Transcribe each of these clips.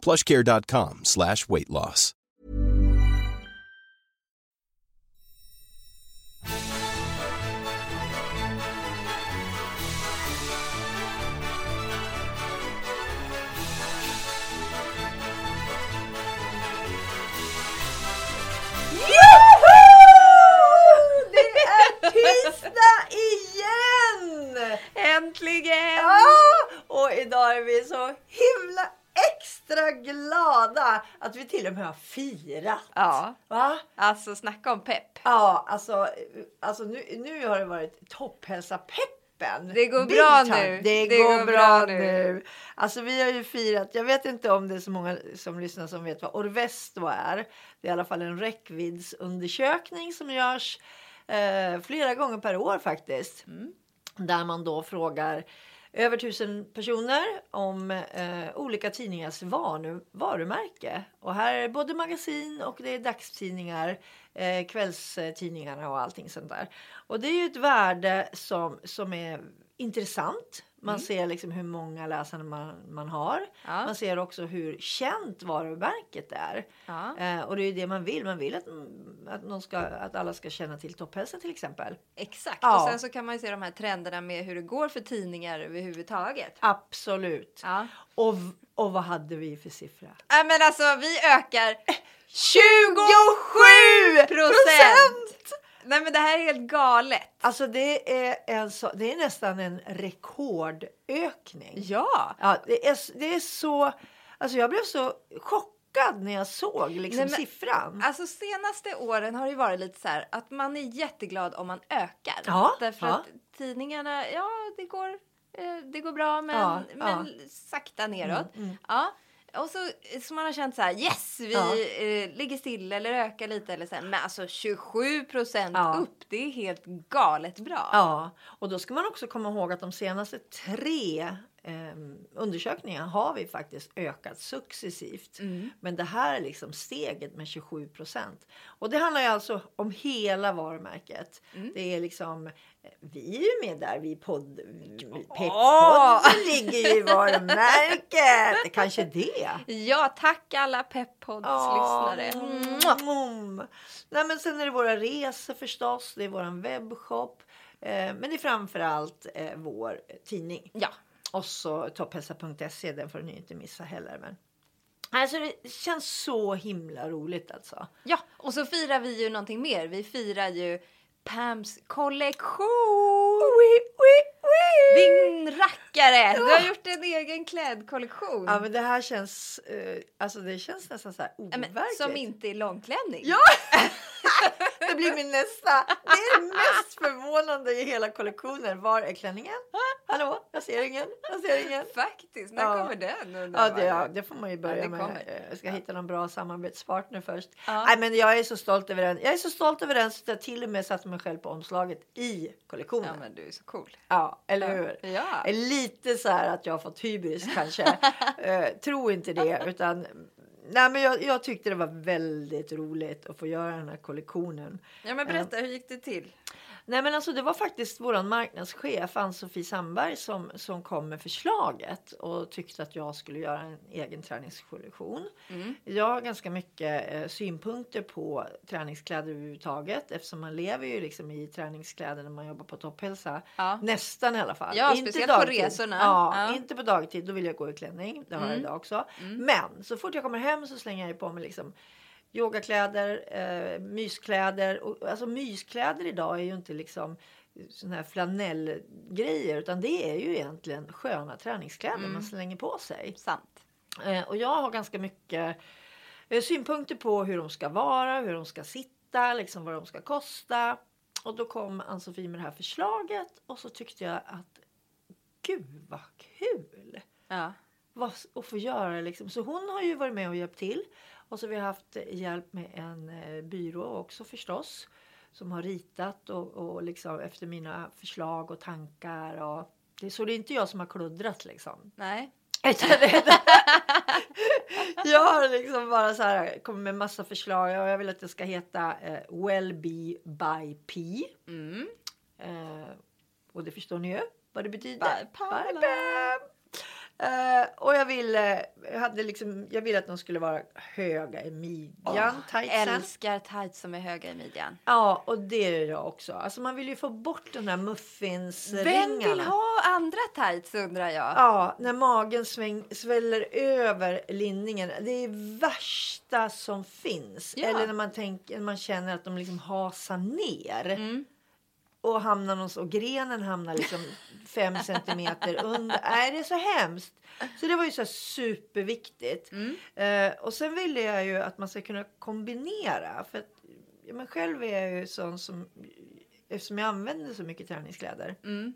plushcare.com slash weight loss. Det är tisdag igen! Äntligen! Ja! Och idag är vi så himla extra glada att vi till och med har firat. Ja, Va? alltså snacka om pepp. Ja, alltså, alltså nu, nu har det varit topphälsa-peppen. Det går Big bra time. nu. Det, Det går, går bra, nu. nu. Alltså vi har ju firat. Jag vet inte om det är så många som lyssnar som vet vad Orvesto är. Det är i alla fall en räckviddsundersökning som görs eh, flera gånger per år faktiskt. Där man då frågar över tusen personer om eh, olika tidningars varu, varumärke. Och här är det både magasin och det är dagstidningar, eh, kvällstidningarna och allting sånt där. Och det är ju ett värde som, som är intressant. Man ser liksom hur många läsare man, man har. Ja. Man ser också hur känt varumärket är. Ja. Eh, och det är ju det man vill. Man vill att, att, någon ska, att alla ska känna till topphälsa till exempel. Exakt. Ja. Och sen så kan man ju se de här trenderna med hur det går för tidningar överhuvudtaget. Absolut. Och, och vad hade vi för siffra? Nej men alltså vi ökar 27 procent! Nej men det här är helt galet. Alltså det är, en så, det är nästan en rekordökning. Ja. Ja, det, är, det är så... Alltså jag blev så chockad när jag såg liksom Nej, men- siffran. Alltså senaste åren har det varit lite så här att man är jätteglad om man ökar. Ja, Därför ja. att tidningarna, ja det går, eh, det går bra men, Ja, men sakta neråt. Mm, mm. Ja. Och så, så man har känt så här, yes vi Ja. eh, ligger still eller ökar lite eller så här. Men alltså 27 procent Ja. upp, det är helt galet bra. Ja, och då ska man också komma ihåg att de senaste tre eh, undersökningarna har vi faktiskt ökat successivt. Mm. Men det här är liksom steget med 27 procent. Och det handlar ju alltså om hela varumärket. Mm. Det är liksom, eh, vi är ju med där, vi podd, Åh! Peppodden ligger ju i varumärket. Kanske det. Ja, tack alla Peppodds-lyssnare. Ja, mm. Nej, men sen är det våra resor förstås. Det är vår webbshop. Eh, men det är framförallt eh, vår tidning. Ja, Och så topphälsa.se. Den får ni inte missa heller. Men... Alltså, det känns så himla roligt alltså. ja, och så firar vi ju någonting mer. Vi firar ju Pams kollektion. Din rackare! Du har gjort en egen klädkollektion. Ja, men det här känns, eh, alltså det känns nästan så här overkligt. som inte är långklänning. Ja! det blir min nästa. Det är det mest förvånande i hela kollektionen. Var är klänningen? Hallå? Jag ser ingen. Jag ser ingen. Faktiskt, när Ja. kommer den? Ja, det, ja, det får man ju börja Ja, med. Jag ska hitta någon bra samarbetspartner först. Nej, men jag är så stolt över den. Jag är så stolt över den så att jag till och med satte mig själv på omslaget i kollektionen. Ja, men du är så cool. Ja, eller hur? Ja. Lite så här att jag har fått hybris kanske. eh, tro inte det, utan Nej, men jag, jag tyckte det var väldigt roligt att få göra den här kollektionen. Ja, men berätta, hur gick det till? Nej, men alltså, det var faktiskt vår marknadschef Ann-Sofie Sandberg som, som kom med förslaget och tyckte att jag skulle göra en egen träningskollektion. Mm. Jag har ganska mycket eh, synpunkter på träningskläder överhuvudtaget eftersom man lever ju liksom i träningskläder när man jobbar på topphälsa. Ja. Nästan i alla fall. Ja, speciellt på dagtid. resorna. Ja, Ja. Inte på dagtid, då vill jag gå i klänning. Det har jag Mm. idag också. Men så fort jag kommer hem så slänger jag på mig liksom yogakläder, eh, myskläder. Och, alltså myskläder idag är ju inte liksom såna här flanellgrejer utan det är ju egentligen sköna träningskläder Mm. man slänger på sig. Sant. Eh, och jag har ganska mycket eh, synpunkter på hur de ska vara, hur de ska sitta, liksom vad de ska kosta. Och då kom Ann-Sofie med det här förslaget och så tyckte jag att gud vad kul Ja. vad, att få göra liksom. Så hon har ju varit med och hjälpt till Och så har vi haft hjälp med en eh, byrå också förstås. Som har ritat och, och liksom efter mina förslag och tankar. Och det, så det är inte jag som har kluddrat liksom. Nej. Jag har liksom bara så här kommit med massa förslag. Jag vill att det ska heta eh, Wellbe by P. Mm. Eh, och det förstår ni ju vad det betyder. By. By Pam. Eh, och jag ville, jag hade liksom, jag ville att de skulle vara höga i midjan, tightsen. Älskar tights som är höga i midjan. Ja, och det är jag också. Alltså man vill ju få bort den där muffinsringarna. Vem vill ha andra tights undrar jag? Ja, när magen sväng, sväller över linningen. Det är värsta som finns. Ja. Eller när man, tänker, man känner att de liksom hasar ner. Mm. Och, hamnar någonstans, och grenen hamnar liksom fem centimeter under. Nej, det är så hemskt. Så det var ju så superviktigt. Mm. Eh, och sen ville jag ju att man ska kunna kombinera. För att, ja, men själv är jag ju sån som, eftersom jag använder så mycket träningskläder. Mm.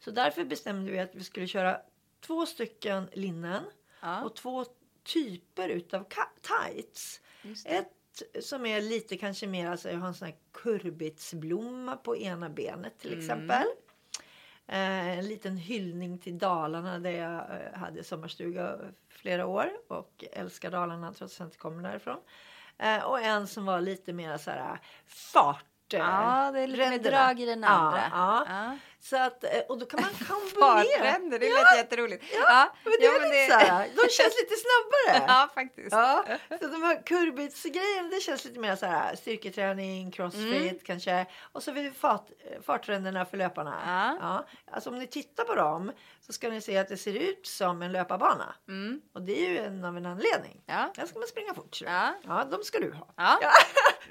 Så därför bestämde vi att vi skulle köra två stycken linnen Ja, och två typer utav tights. just som är lite kanske mer, alltså jag har en sån här kurbitsblomma på ena benet till Mm. exempel. Eh, en liten hyllning till Dalarna där jag eh, hade sommarstuga flera år och älskar Dalarna trots att jag inte kommer därifrån. Eh, och en som var lite mer så här fart. Ja, det är lite mer ränderna. drag i den andra. Ja, ja. Ja. Så att, eh, och då kan man kombinera. Fartränder, det lät jätteroligt. Ja, Men det är ja, lite så här, de känns lite snabbare. Ja, faktiskt. Ja, så de här kurbitsgrejerna det känns lite mer så här styrketräning, crossfit Mm. kanske. Och så har vi fart, fartränderna för löparna. Ja. Alltså om ni tittar på dem så ska ni se att det ser ut som en löparbana. Mm. Och det är ju en av en anledning. Ja. Där ska man springa fort. Ja. ja, de ska du ha. Ja.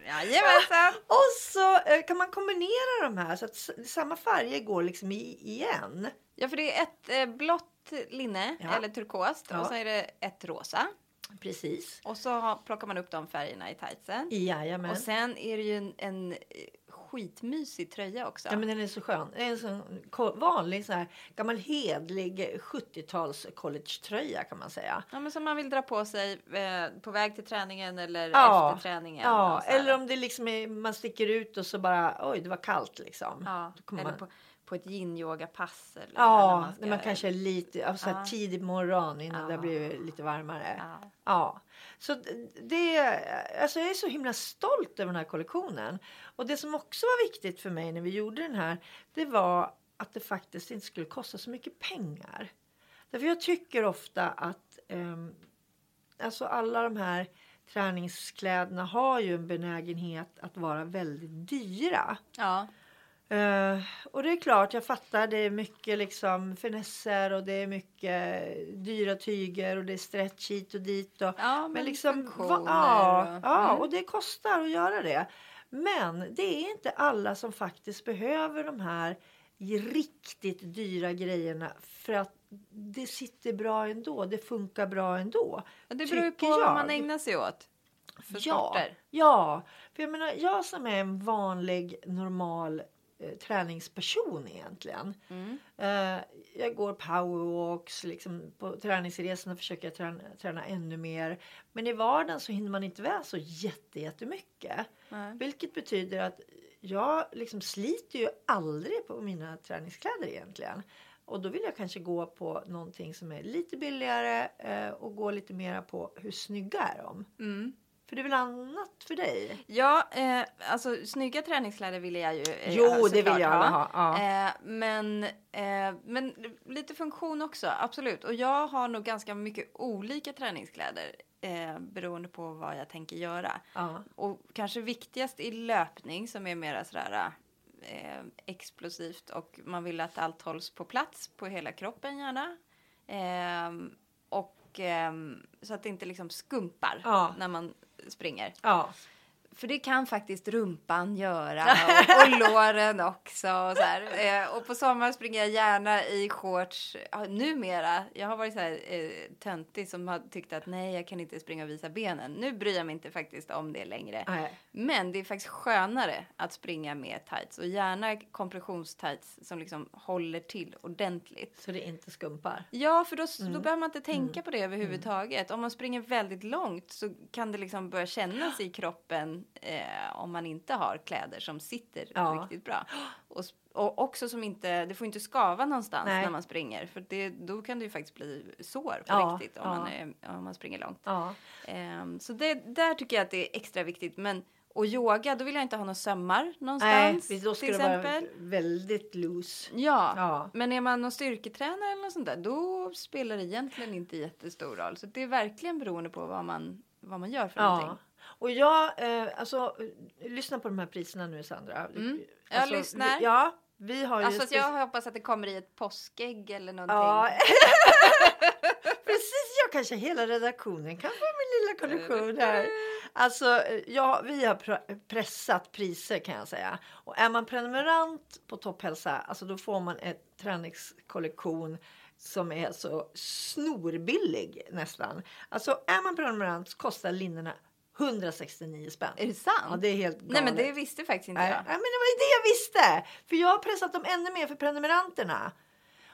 Jajamensan. Och så eh, kan man kombinera de här så att samma färger går liksom i, igen. Ja, för det är ett eh, blått linne, Ja. eller turkost, Ja. och så är det ett rosa. Precis. Och så plockar man upp de färgerna i tightsen. Jajamän. Och sen är det ju en, en skitmysig tröja också. Ja, men den är så skön. Det är en sån vanlig så här, gammal hedlig 70-tals collegetröja kan man säga. Ja, men som man vill dra på sig eh, på väg till träningen eller Ja. efter träningen. Ja, eller om det liksom är, man sticker ut och så bara oj, det var kallt liksom. ja, Då kommer eller man- på, på ett yin-yoga-pass. Eller Ja, man ska- när man kanske är lite alltså, Ja. tidig morgon innan Ja. det blir lite varmare. Ja. Ja, så det, alltså jag är så himla stolt över den här kollektionen. Och det som också var viktigt för mig när vi gjorde den här, det var att det faktiskt inte skulle kosta så mycket pengar. Därför jag tycker ofta att ehm, alltså alla de här träningskläderna har ju en benägenhet att vara väldigt dyra. ja. Eh, och det är klart, jag fattar. Det är mycket liksom finesser och det är mycket dyra tyger och det är stretch hit och dit. Och, Ja, men liksom, va, ja, ja, mm. och det kostar att göra det. Men det är inte alla som faktiskt behöver de här riktigt dyra grejerna för att det sitter bra ändå. Det funkar bra ändå. Det beror ju på tycker vad man jag. ägnar sig åt. För Ja, sporter. ja, för jag menar jag som är en vanlig normal träningsperson egentligen. Mm. Eh, jag går powerwalks, liksom, på träningsresorna försöker jag träna, träna ännu mer. Men i vardagen så hinner man inte med så jätte, jättemycket. Nej. Vilket betyder att jag liksom sliter ju aldrig på mina träningskläder egentligen. Och då vill jag kanske gå på någonting som är lite billigare eh, och gå lite mera på hur snygga är de. Mm. För det är väl annat för dig? Ja, eh, alltså snygga träningskläder vill jag ju eh, Jo, det vill jag alla ha. Ja. Eh, men, eh, men lite funktion också, absolut. Och jag har nog ganska mycket olika träningskläder eh, beroende på vad jag tänker göra. Ja. Och kanske viktigast i löpning som är mera sådär eh, explosivt och man vill att allt hålls på plats på hela kroppen gärna. Eh, och ehm, så att det inte liksom skumpar Ja. när man springer. ja. För det kan faktiskt rumpan göra och, och låren också. Och, så. Eh, och på sommaren springer jag gärna i shorts. Ja, numera, jag har varit så här eh, töntig som har tyckt att nej, jag kan inte springa och visa benen. Nu bryr jag mig inte faktiskt om det längre. Nej. Men det är faktiskt skönare att springa med tights och gärna kompressionstights som liksom håller till ordentligt. Så det inte skumpar. Ja, för då, då behöver man inte tänka på det överhuvudtaget. Om man springer väldigt långt så kan det liksom börja kännas i kroppen eh, om man inte har kläder som sitter Ja. riktigt bra. Och, och också som inte, det får inte skava någonstans Nej. när man springer. För det, då kan det ju faktiskt bli sår på Ja, riktigt om, ja. man, är, om man springer långt. Ja. Ehm, så det, där tycker jag att det är extra viktigt. Men och yoga, då vill jag inte ha några sömmar Nej, någonstans. då ska till det vara exempel. väldigt loose. Ja. Ja. men är man någon styrketränare eller något sånt där, då spelar det egentligen inte jättestor roll. Så det är verkligen beroende på vad man, vad man gör för Ja. någonting. Och jag, eh, alltså, eh, lyssna på de här priserna nu Sandra. Mm, jag Alltså, lyssnar. Vi, ja, vi har ju... Alltså spec- jag hoppas att det kommer i ett påskägg eller någonting. Ja. Precis, jag kanske hela redaktionen kan få min lilla kollektion här. Alltså, eh, ja, vi har pr- pressat priser kan jag säga. Och är man prenumerant på Topphälsa, alltså då får man en träningskollektion som är så snorbillig nästan. Alltså är man prenumerant så kostar linnena 169 spänn. Är det sant? Ja, det är helt galet. Nej men det visste faktiskt inte jag. nej, men det var ju det jag visste. För jag har pressat dem ännu mer för prenumeranterna.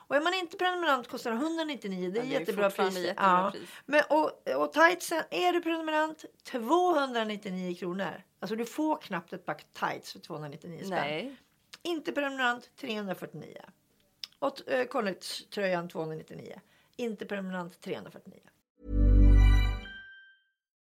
Och är man inte prenumerant kostar det 199. Det är Ja, det är jättebra pris. jättebra pris. Men, och, och tightsen, är du prenumerant 299 kronor. Alltså du får knappt ett pack tights för 299 spänn. Nej. Inte prenumerant 349. Och eh, collegetröjan 299. Inte prenumerant 349.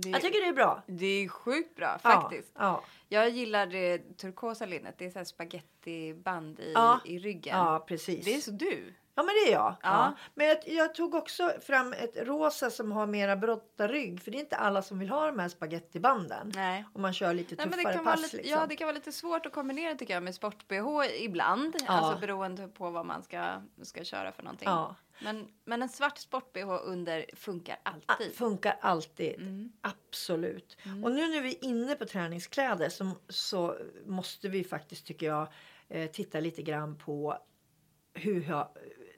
det, Jag tycker det är bra. det är sjukt bra Ja, faktiskt. Ja, Jag gillar det turkosa linnet. Det är så här spagettiband i, Ja. i ryggen. ja precis. Det är så du. Ja, men det är jag. Ja. Ja. Men jag, jag tog också fram ett rosa som har mera brottarrygg. För det är inte alla som vill ha de här spagettibanden. Nej. Om man kör lite Nej, tuffare det kan vara pass. lite, liksom. Ja, det kan vara lite svårt att kombinera tycker jag med sport-bh ibland. Ja. Alltså beroende på vad man ska, ska köra för någonting. Ja. Men, men en svart sport-bh under funkar Ah, alltid. Funkar alltid. Mm. Absolut. Och nu när vi är inne på träningskläder så, så måste vi faktiskt, tycker jag, eh, titta lite grann på hur jag,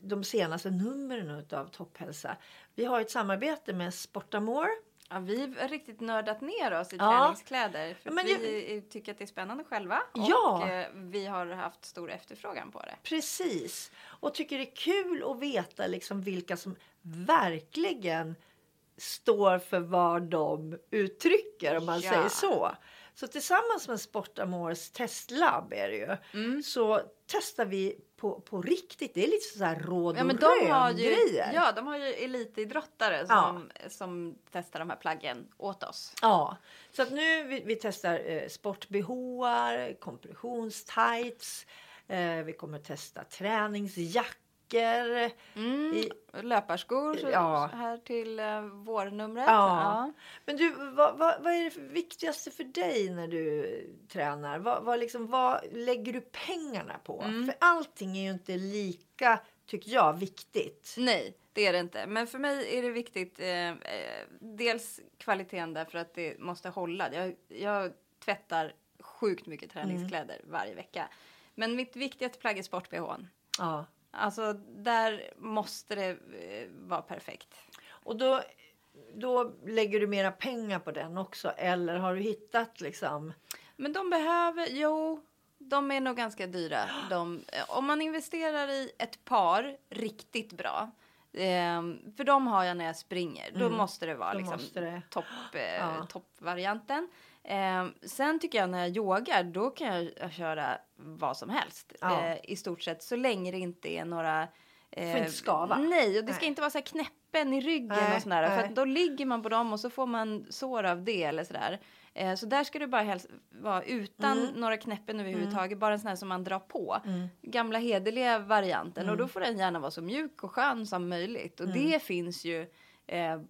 de senaste numren av Topphälsa. Vi har ett samarbete med Sportamore. Ja, vi har riktigt nördat ner oss i Ja. träningskläder. För men vi tycker att det är spännande själva. Och Ja. eh, vi har haft stor efterfrågan på det. Precis. Och tycker det är kul att veta liksom vilka som verkligen står för vad de uttrycker om man Ja. säger så. Så tillsammans med Sportamores testlab är det ju. Mm. Så testar vi på, på riktigt. Det är lite så här råd Ja, och men de har ju, grejer. ja, de har ju elitidrottare som, som testar de här plaggen åt oss. Ja, så att nu vi, vi testar eh, sport-bh, kompressionstights. Eh, vi kommer testa träningsjackor. Mm. I, Löparskor så, Ja. här till uh, vårnumret. Ja. Men du, vad, vad, vad är det viktigaste för dig när du tränar? Vad, vad, liksom, vad lägger du pengarna på? Mm. För allting är ju inte lika, tycker jag, viktigt. Nej, det är det inte. Men för mig är det viktigt. Eh, eh, dels kvaliteten därför att det måste hålla. Jag, jag tvättar sjukt mycket träningskläder varje vecka. Men mitt viktigaste plagg är sport-bhn. Ja. Alltså där måste det eh, vara perfekt. Och då, då lägger du mera pengar på den också eller har du hittat liksom? Men de behöver, jo, de är nog ganska dyra. De, eh, om man investerar i ett par riktigt bra, eh, för de har jag när jag springer, då måste det vara liksom måste det. topp, eh, Ja. toppvarianten. Eh, sen tycker jag när jag yogar, då kan jag, köra vad som helst. Ja. Eh, I stort sett, så länge det inte är några... Eh, får inte skava. Nej, och det ska Nej. inte vara så här knäppen i ryggen Nej, och sådär. För nej. att då ligger man på dem och så får man sår av det eller sådär. Eh, så där ska du bara helst vara utan Mm. några knäppen överhuvudtaget. Bara en sån här som man drar på. Mm. Gamla hederliga varianten. Och då får den gärna vara så mjuk och skön som möjligt. Mm. Och det finns ju eh,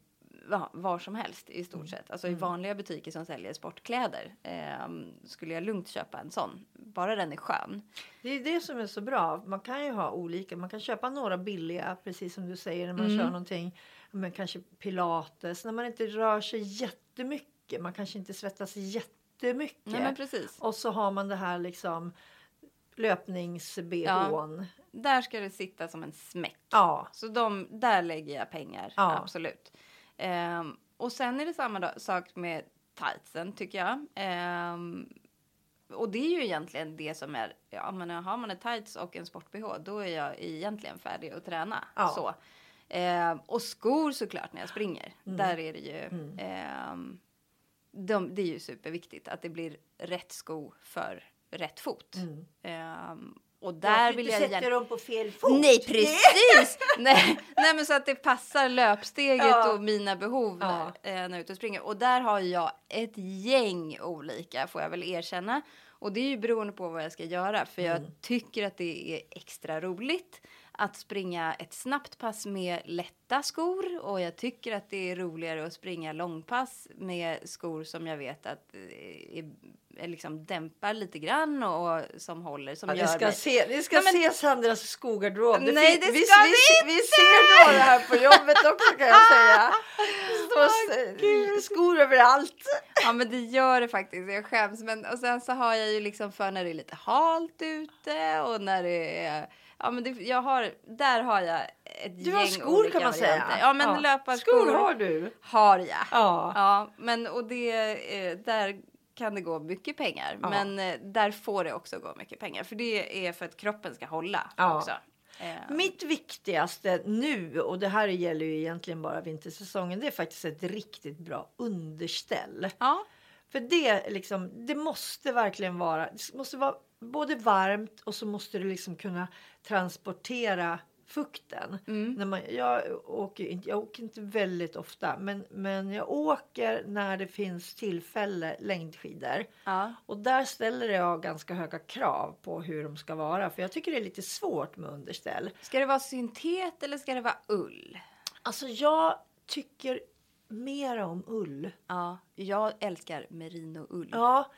var som helst i Mm. stort sett. Alltså i vanliga butiker som säljer sportkläder. Eh, skulle jag lugnt köpa en sån. Bara den är skön. Det är det som är så bra. Man kan ju ha olika. Man kan köpa några billiga, precis som du säger, när man Mm. kör någonting. Men kanske pilates, när man inte rör sig jättemycket. Man kanske inte svettas jättemycket. Nej men precis. Och så har man det här liksom löpnings-bhn. Där ska det sitta som en smäck. Ja. Så de, där lägger jag pengar, Ja. absolut. Ehm, och sen är det samma sak med tightsen tycker jag. Ehm, och det är ju egentligen det som är, ja men har man en tights och en sport-bh då är jag egentligen färdig att träna. Ja. Så. Ehm, och skor såklart när jag springer. Mm. Där är det ju, ehm, de, det är ju superviktigt att det blir rätt sko för rätt fot. Ehm, och där vill jag gärna... dem på fel fot. Nej, precis! nej, nej, men så att det passar löpsteget Ja. och mina behov Ja. när, eh, när jag är ute och springer. Och där har jag ett gäng olika, får jag väl erkänna. Och det är ju beroende på vad jag ska göra. För jag tycker att det är extra roligt att springa ett snabbt pass med lätta skor. Och jag tycker att det är roligare att springa långpass med skor som jag vet att eh, är, är liksom dämpar lite grann och, och som håller. Som Ja, gör ska mig- se, ni ska Nej, men- se Sandras skogarderob. Nej, det vi, ska vi, vi vi ser några här på jobbet också kan jag säga. Står skor överallt. Ja men det gör det faktiskt, jag skäms. Men, och sen så har jag ju liksom för när det är lite halt ute och när det är... Ja men det, jag har, där har jag ett Du gäng har skor olika kan man säga. varianter. Ja men löparskor Skor har du. har jag. Ja. Ja men och det, eh, där kan det gå mycket pengar. Ja. Men eh, där får det också gå mycket pengar. För det är för att kroppen ska hålla Ja. också. Eh, Mitt viktigaste nu, och det här gäller ju egentligen bara vintersäsongen, det är faktiskt ett riktigt bra underställ. ja. För det, liksom, det måste verkligen vara, det måste vara både varmt och så måste det liksom kunna transportera fukten. Mm. När man, jag, åker, inte- jag åker inte väldigt ofta men, men jag åker när det finns tillfälle längdskidor. ja. Och där ställer jag ganska höga krav på hur de ska vara. För jag tycker det är lite svårt med underställ. Ska det vara syntet eller ska det vara ull? Alltså jag tycker mer om ull. Ja, jag älskar merinoull. Ja,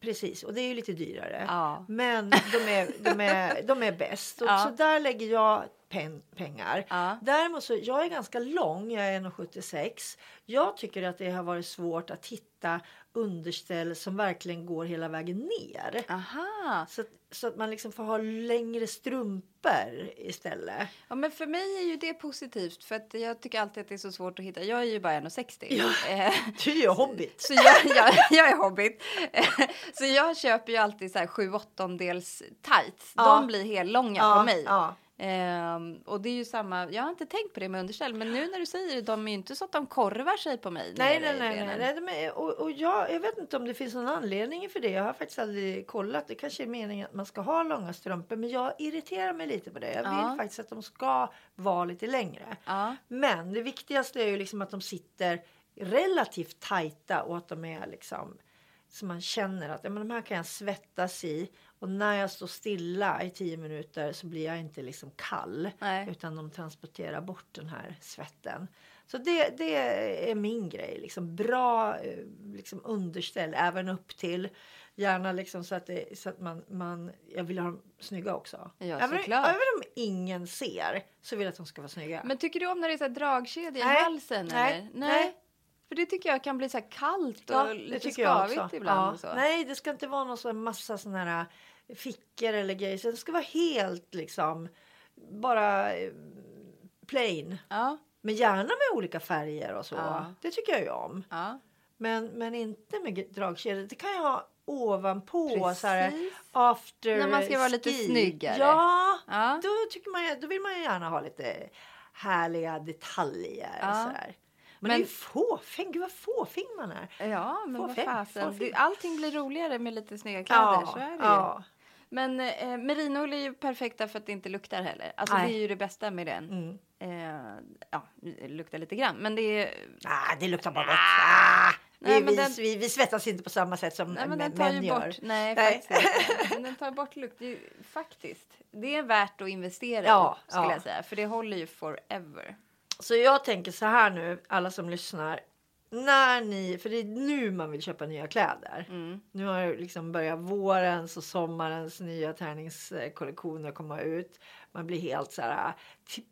precis. Och det är ju lite dyrare. Ja. Men de är, de är, de är bäst. Och Ja. Så där lägger jag pen, pengar. Ja. Däremot så, jag är ganska lång, jag är 1,76. Jag tycker att det har varit svårt att hitta underställ som verkligen går hela vägen ner. Aha. Så, att- så att man liksom får ha längre strumpor istället. Ja, men för mig är ju det positivt för att jag tycker alltid att det är så svårt att hitta. Jag är ju bara 1,60. Ja. Eh, Du är ju hobbit. Så jag, jag, jag är hobbit. Eh, Så jag köper ju alltid så här 7 åttondels tights. Ja. De blir hellånga på mig. Ja. Ehm, och det är ju samma, jag har inte tänkt på det med underställ, men nu när du säger det, de är ju inte så att de korvar sig på mig. Nej, nej, nej. nej, nej de är, och, och jag, jag vet inte om det finns någon anledning för det. Jag har faktiskt aldrig kollat. Det kanske är meningen att man ska ha långa strumpor. Men jag irriterar mig lite på det. Jag vill Ja. faktiskt att de ska vara lite längre. Ja. Men det viktigaste är ju liksom att de sitter relativt tajta och att de är liksom så man känner att ja, men de här kan jag svettas i och när jag står stilla i tio minuter så blir jag inte liksom kall Nej. utan de transporterar bort den här svetten. Så det, det är min grej. Liksom bra eh, liksom underställ även upp till. Gärna liksom så att, det, så att man, man... Jag vill ha dem snygga också. Ja, även, såklart. även om ingen ser så vill jag att de ska vara snygga. Men tycker du om när det är så dragkedja i Nej. halsen? Nej. Eller? Nej. För det tycker jag kan bli så här kallt och Ja, lite skavigt ibland. Ja. Nej, det ska inte vara någon sån massa såna här fickor eller grejer. Det ska vara helt liksom bara eh, plain. Ja, Men gärna med olika färger och så. Ja. Det tycker jag ju om. Men, men inte med dragkedjor. Det kan jag ha ovanpå så här Precis. after När man ska vara lite snyggare. Ja. Då, tycker man, då vill man ju gärna ha lite härliga detaljer. Ja. Så här. Men, Men- det är fåfäng. Gud vad fåfäng man är. Ja, men vad Fåfäng, fasen. fåfäng. Det- Allting blir roligare med lite snygga kläder. så är det ju. ja. Men eh, merinoull är ju perfekta för att det inte luktar heller. Alltså Nej. det är ju det bästa med den. Mm. Eh, ja, det luktar lite grann. Men det är... Ah, det luktar bara gott. Ah, Nej, vi, den- vi, vi svettas inte på samma sätt som Nej, men den tar män ju gör. bort... Nej, Nej. faktiskt. Men den tar bort lukt. Ju- faktiskt. Det är värt att investera Ja, skulle ja. jag säga. För det håller ju forever. Så jag tänker så här nu, alla som lyssnar. När ni, för det är nu man vill köpa nya kläder. Mm. Nu har liksom börjat vårens och sommarens nya träningskollektioner komma ut. Man blir helt så här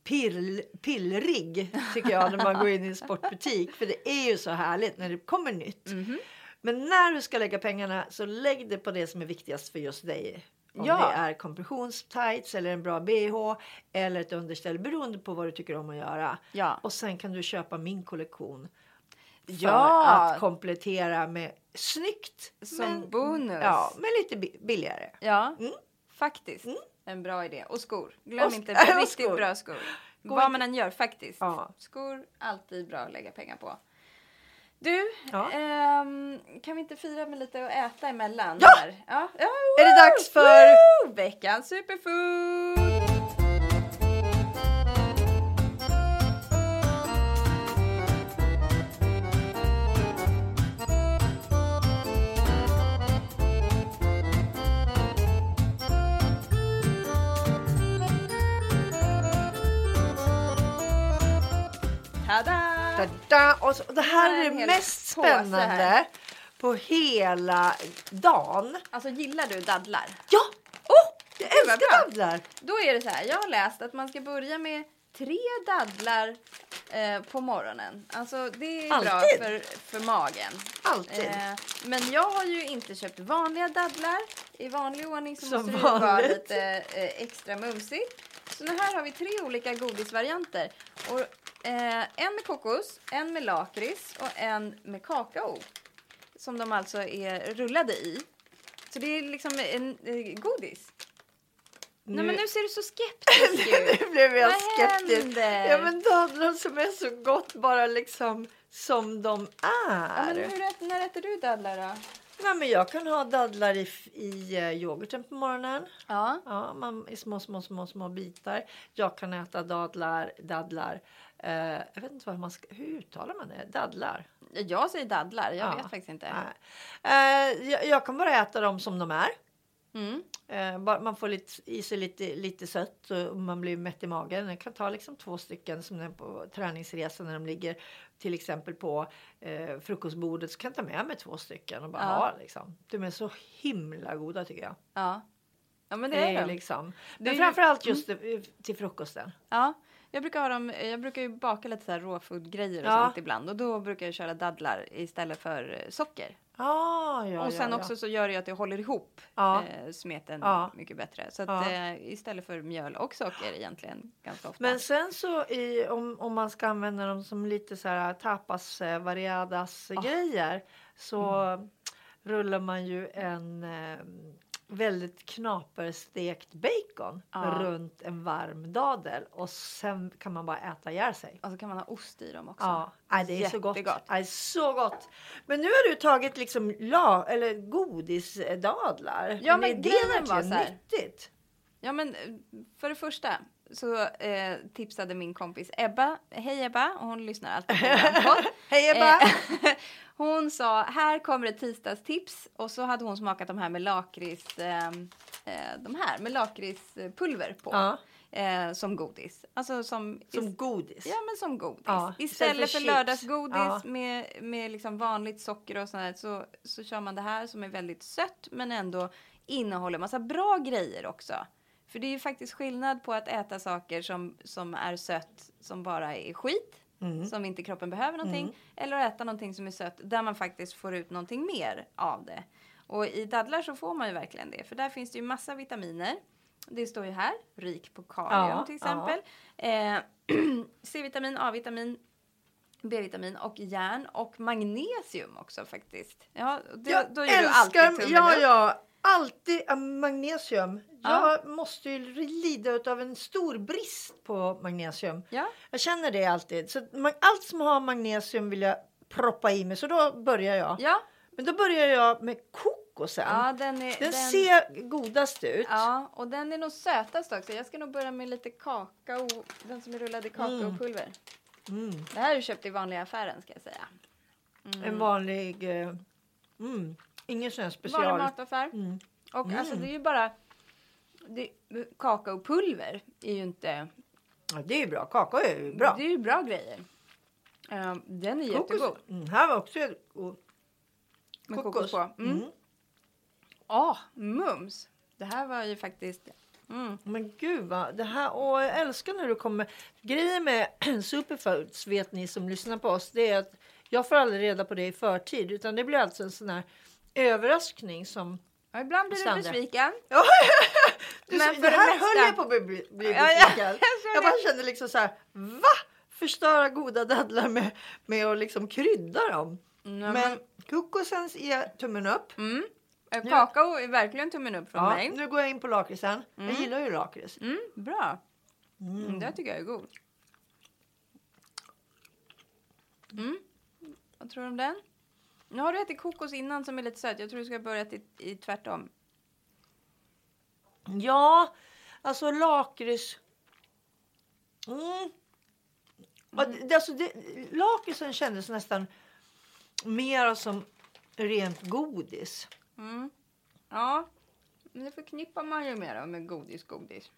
pill, pillrig tycker jag när man går in i en sportbutik. För det är ju så härligt när det kommer nytt. Mhm. Men när du ska lägga pengarna så lägg det på det som är viktigast för just dig. Om Ja. det är kompressionstights eller en bra bh eller ett underställ beroende på vad du tycker om att göra. Ja. Och sen kan du köpa min kollektion. För Ja. att komplettera med snyggt. Som bonus. Ja, men lite bi- billigare. Ja, Mm. faktiskt. En bra idé. Och skor. Glöm Och sk- inte och riktigt skor. bra skor. Gå Vad man än gör, faktiskt. Ja. Skor, alltid bra att lägga pengar på. Du, Ja. ehm, kan vi inte fira med lite att äta emellan? Ja! Här? ja! ja Är det dags för- Woo! Veckans superfood! Tada! Da-da! Och, så, och det här är det mest spännande på hela dagen. Alltså gillar du dadlar? Ja! Oh, Jag älskar bra. dadlar! Då är det så här, jag har läst att man ska börja med tre dadlar eh, på morgonen. Alltså det är bra Alltid. för, för magen. Alltid. Eh, men jag har ju inte köpt vanliga dadlar. I vanlig ordning så Som måste det ju vara vanligt. lite eh, extra mumsigt. Så här har vi tre olika godisvarianter. Och, eh, en med kokos, en med lakrits och en med kakao. Som de alltså är rullade i. Så det är liksom en eh, godis. Nej men nu ser du så skeptisk ut. nu blev jag Vad skeptisk. händer? Ja men dadlar som är så gott bara liksom som de Ja, är. men hur, när äter du dadlar då? Nej, men jag kan ha dadlar i, i eh, yoghurten på morgonen. Ja. Ja, man, I små, små, små, små bitar. Jag kan äta dadlar. dadlar. Eh, jag vet inte vad man ska, hur uttalar man det? Dadlar? Jag säger dadlar, jag Ja. vet faktiskt inte. Eh, jag, jag kan bara äta dem som de är. Mm. Eh, man får lite, i sig lite, lite sött och man blir mätt i magen. Jag kan ta liksom två stycken som på träningsresa när de ligger till exempel på eh, frukostbordet. Så kan jag ta med mig två stycken och bara Ja. ha liksom. De är så himla goda tycker jag. Ja. ja, men det, Det är är de. liksom. Det är Men ju- framförallt just eh, till frukosten. Ja. Jag brukar, ha dem, jag brukar ju baka lite så här råfood-grejer och Ja. sånt ibland. Och då brukar jag köra dadlar istället för eh, socker. Ah, ja, och sen ja, också så gör det att det håller ihop Ja. eh, smeten Ja. mycket bättre. Så att, eh, istället för mjöl och socker egentligen ganska ofta. Men sen så i, om, om man ska använda dem som lite så här tapas eh, variadas Ah. grejer så Mm. rullar man ju en eh, väldigt knaperstekt bacon Ja. runt en varm dadel och sen kan man bara äta ihjäl sig. Och så kan man ha ost i dem också. Ja, nej, det är så gott. Nej, så gott. Men nu har du tagit liksom la, eller godisdadlar. Ja, men är det grejen var verkligen så här. nyttigt? Ja, men eh, för det första så eh, tipsade min kompis Ebba, hej Ebba, och hon lyssnar alltid på vår. Hej Ebba! Eh, hon sa, här kommer ett tisdagstips. Och så hade hon smakat de här med lakrits, eh, eh, de här med lakritspulver på. Ja. Eh, som godis. Alltså som, Som godis. Ja, men som godis. Ja, istället, för, för lördagsgodis Ja. med, med liksom vanligt socker och sånt där, så, så kör man det här som är väldigt sött men ändå innehåller massa bra grejer också. För det är ju faktiskt skillnad på att äta saker som, som är sött som bara är skit som inte kroppen behöver någonting. Eller att äta någonting som är sött där man faktiskt får ut någonting mer av det. Och i dadlar så får man ju verkligen det. För där finns det ju massa vitaminer. Det står ju här, rik på kalium Ja, till exempel. Eh, C-vitamin, A-vitamin, B-vitamin och järn och magnesium också faktiskt. Ja, det, Jag då älskar, ja, ja, alltid magnesium. Ja. Jag måste ju lida av en stor brist på magnesium. Ja. Jag känner det alltid. Så allt som har magnesium vill jag proppa i mig. Så då börjar jag. Ja, Men då börjar jag med kokosen. ja den är... den, ser godast ut. Ja, och den är nog sötast också. Jag ska nog börja med lite kakao, den som är rullad i kakaopulver. Mm. Det här är köpt i vanliga affären ska jag säga. En vanlig... eh, Mm, ingen sån här Vanlig special. mataffär. Mm. Och alltså det är ju bara... Det, kakaopulver är ju inte... Ja, det är ju bra. Kakao är ju bra. Det är ju bra grejer. Eh, den är jättegod. Mm, här var också god. Med kokos, på. Mm. Mm. Åh, mums! Det här var ju faktiskt... Mm. Men gud vad, det här, åh, jag älskar när du kommer. Grejen med Superfoods vet ni som lyssnar på oss, det är att jag får aldrig reda på det i förtid utan det blir alltså en sån här överraskning som Ja, ibland blir du besviken. Du, Men så, för det här höll jag på att bli, bli bli Ja, ja, besviken. jag bara kände liksom så här, va? Förstöra goda dadlar med, med att liksom krydda dem. Mm, Men kokosens är tummen upp. Mm. Eh, Kakao är verkligen tummen upp från Ja, mig. nu går jag in på lakritsen. Jag gillar ju lakrits. Mm, bra. Mm. det tycker jag är god. Mm. Vad tror du om den? Nu har du ätit kokos innan som är lite söt. Jag tror du ska börja i, i tvärtom. Ja, alltså lakrits. Mm. Det, alltså lakritsen kändes nästan mer som rent godis. Mm. Ja, men det förknippar man ju mer med godis, godis.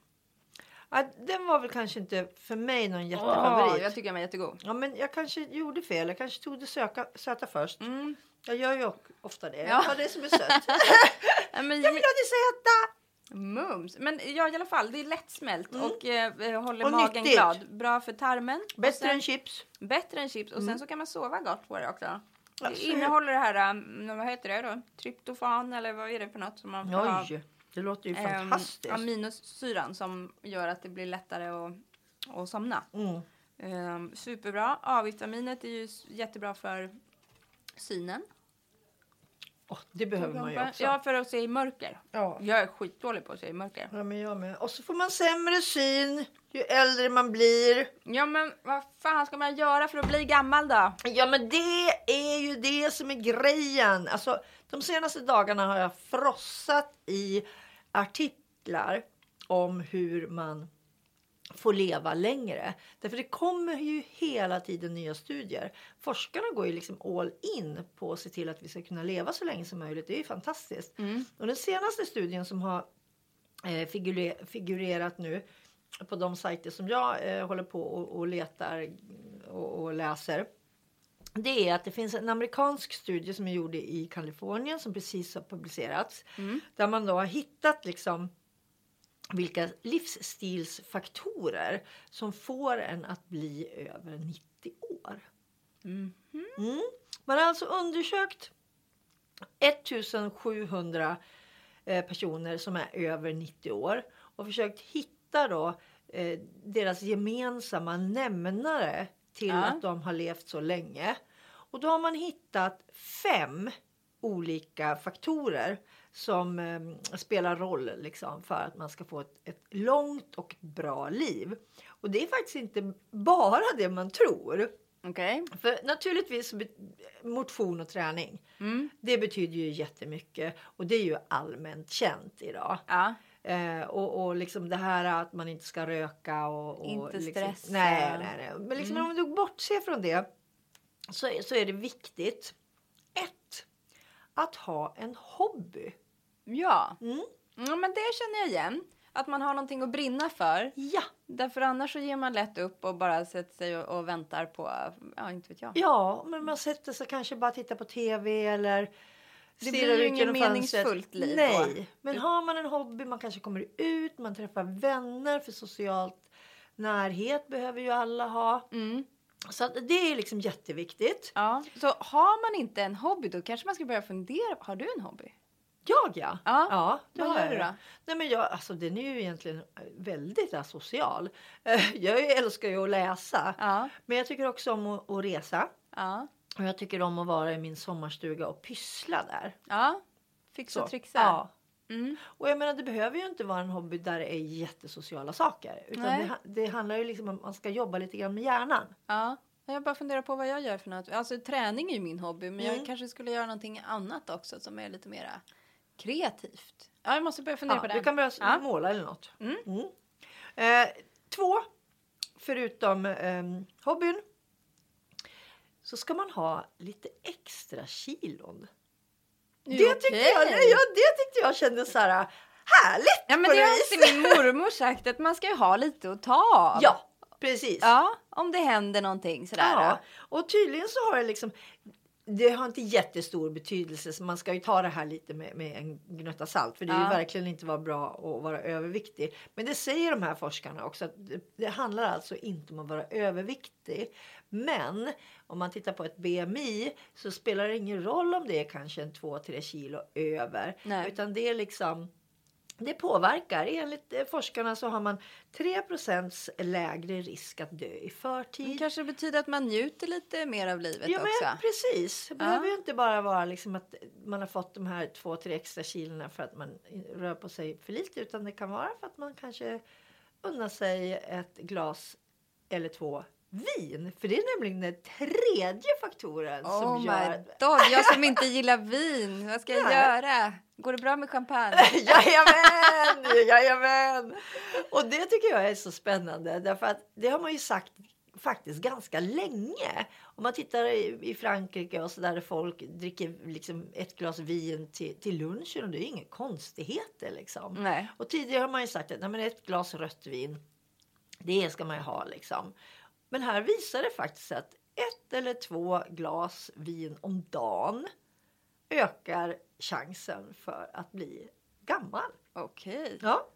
Ja, den var väl kanske inte för mig någon jättefavorit. jag tycker den var jättegod. Ja, men jag kanske gjorde fel. Jag kanske tog det söka, söta först. Mm. Jag gör ju ofta det. Ja. Jag tar det som är sött. Jag vill ha det söta! Mums. Men ja, i alla fall, det är lättsmält och eh, håller Och magen nyttigt. glad. Bra för tarmen. Bättre sen- än chips. Bättre än chips och sen så kan man sova gott på det också. Det Alltså, innehåller det här, um, vad heter det då? Tryptofan eller vad är det för något som man får ha? Det låter ju Ehm, fantastiskt. aminosyran som gör att det blir lättare att, att somna. Mm. Ehm, superbra. A-vitaminet är ju jättebra för synen. Åh, det behöver man ju också. Ja, för att se i mörker. Ja. Jag är skitdålig på att se i mörker. Ja, men jag med. Och så får man sämre syn ju äldre man blir. Ja, men vad fan ska man göra för att bli gammal då? Ja, men det är ju det som är grejen. Alltså, de senaste dagarna har jag frossat i artiklar om hur man får leva längre. Därför det kommer ju hela tiden nya studier. Forskarna går ju liksom all in på att se till att vi ska kunna leva så länge som möjligt. Det är ju fantastiskt. Och den senaste studien som har eh, figure- figurerat nu på de sajter som jag eh, håller på och, och letar och, och läser. Det är att det finns en amerikansk studie som är gjord i Kalifornien som precis har publicerats. Där man då har hittat liksom vilka livsstilsfaktorer som får en att bli över 90 år. Mm. Man har alltså undersökt 1700 eh, personer som är över 90 år och försökt hitta då eh, deras gemensamma nämnare till Ja. att de har levt så länge. Och då har man hittat fem olika faktorer som eh, spelar roll liksom, för att man ska få ett, ett långt och bra liv. Och det är faktiskt inte bara det man tror. Okej. För naturligtvis motion och träning. Det betyder ju jättemycket och det är ju allmänt känt idag. Ja. Eh, och, och liksom det här att man inte ska röka och, och Inte liksom, stressa. Nej, nej, nej. Men liksom om du bortser från det så, så är det viktigt. Ett, att ha en hobby. Ja. Mm. ja, men det känner jag igen. Att man har någonting att brinna för. Ja, Därför annars så ger man lätt upp och bara sätter sig och, och väntar på, ja inte vet jag. ja, men man sätter sig kanske bara titta på tv eller Det blir ju inget meningsfullt liv då. Nej, men har man en hobby, man kanske kommer ut, man träffar vänner för socialt närhet behöver ju alla ha. Mm. Så det är liksom jätteviktigt. Ja. Så har man inte en hobby då kanske man ska börja fundera. Har du en hobby? Jag ja. Ja. ja det Vad har gör jag. du då? Nej, men jag, alltså, den är ju egentligen väldigt asocial. Jag älskar ju att läsa. Ja. Men jag tycker också om att, att resa. Ja. Och jag tycker om att vara i min sommarstuga och pyssla där. Ja. Fixa och trixa. Ja. Mm. Och jag menar det behöver ju inte vara en hobby där det är jättesociala saker. Utan det, det handlar ju liksom om att man ska jobba lite grann med hjärnan. Ja. Jag bara funderar på vad jag gör för något. Alltså träning är ju min hobby, men jag Mm. kanske skulle göra någonting annat också som är lite mera kreativt. Ja, jag måste börja fundera Ja, på det. du kan börja Ja. måla eller något. Mm. Mm. Eh, två, förutom eh, hobbyn, så ska man ha lite extra kilon. Det Det tyckte, jag, ja, det tyckte jag kändes så här härligt Ja, men det har alltid min mormor sagt att man ska ju ha lite att ta av. Ja, precis. Ja, om det händer någonting sådär. Ja, och tydligen så har det liksom det har inte jättestor betydelse så man ska ju ta det här lite med, med en gnutta salt för det är ju Ja. verkligen inte vara bra att vara överviktig. Men det säger de här forskarna också att det, det handlar alltså inte om att vara överviktig. Men om man tittar på ett BMI så spelar det ingen roll om det är kanske en 2-3 kilo över. Nej. Utan det är liksom det påverkar. Enligt eh, forskarna så har man 3% lägre risk att dö i Det förtid. kanske betyder att man njuter lite mer av livet Ja, också. men precis. Det Ja. behöver ju inte bara vara liksom att man har fått de här två, tre extra kilona för att man rör på sig för lite. Utan det kan vara för att man kanske unnar sig ett glas eller två vin. För det är nämligen den tredje faktoren Oh som my gör... god, jag som inte gillar vin. Vad ska jag Nej. göra? Går det bra med champagne? Jajamän! Jajamän! Och det tycker jag är så spännande. Därför att det har man ju sagt faktiskt ganska länge. Om man tittar i, i Frankrike och så där folk dricker liksom ett glas vin till, till lunchen och det är inga konstigheter liksom. Nej. Och tidigare har man ju sagt att nej, men ett glas rött vin, det ska man ju ha liksom. Men här visar det faktiskt att ett eller två glas vin om dagen ökar chansen för att bli gammal. Okej. Ja.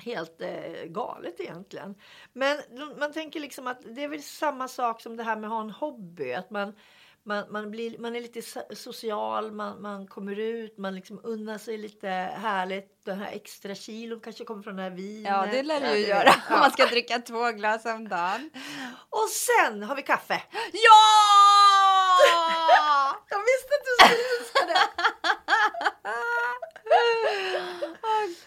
Helt eh, galet egentligen. Men man tänker liksom att det är väl samma sak som det här med att ha en hobby. Att man, man, man, blir, man är lite so- social, man, man kommer ut, man liksom unnar sig lite härligt. Den här extra kilon kanske kommer från det här vinet. Ja, det lär du ju göra om man ska dricka två glas om dagen. Och sen har vi kaffe. Ja! Jag visste att du skulle älska det.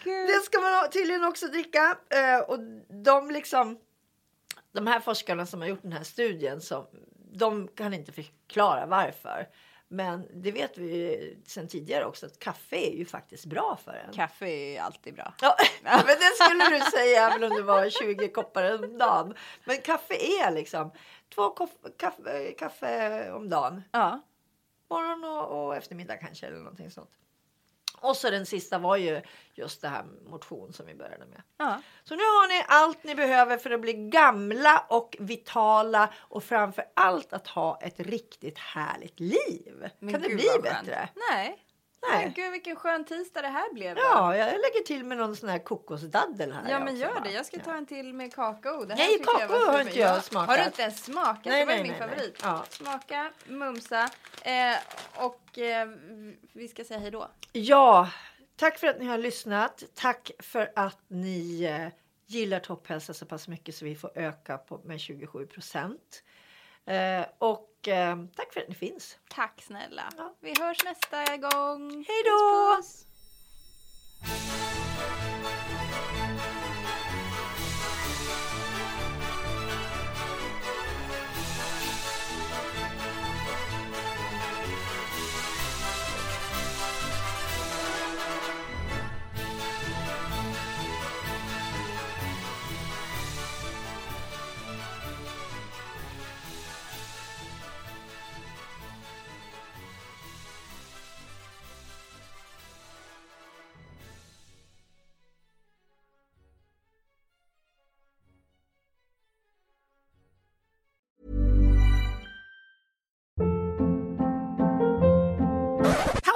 Det ska man tydligen också dricka. Eh, och de liksom de här forskarna som har gjort den här studien som, de kan inte förklara varför. Men det vet vi ju sedan tidigare också att kaffe är ju faktiskt bra för en. Kaffe är ju alltid bra. Ja, men det skulle du säga även om det var 20 koppar om dagen. Men kaffe är liksom två koff- kaffe, kaffe om dagen. Ja. Morgon och, och eftermiddag kanske eller någonting sånt. Och så den sista var ju just det här motion som vi började med. ja. Så nu har ni allt ni behöver för att bli gamla och vitala och framför allt att ha ett riktigt härligt liv. Men kan det bli bättre? Nej. Nej. Men gud vilken skön tisdag det här blev. Ja, jag lägger till med någon sån här kokosdaddel här. Ja men gör det. Jag ska ta en till med kakao. Det här Nej, tycker jag kakao har inte jag Ja. smakat. Har du inte ens smakat? Nej, det var nej, min nej, favorit. Ja. Smaka, mumsa eh, och eh, vi ska säga hej då. Ja, tack för att ni har lyssnat. Tack för att ni eh, gillar topphälsa så pass mycket så vi får öka på, med 27 procent. Eh, och eh, tack för att ni finns. Tack snälla. Ja. Vi hörs nästa gång. Hej då! Puss, puss.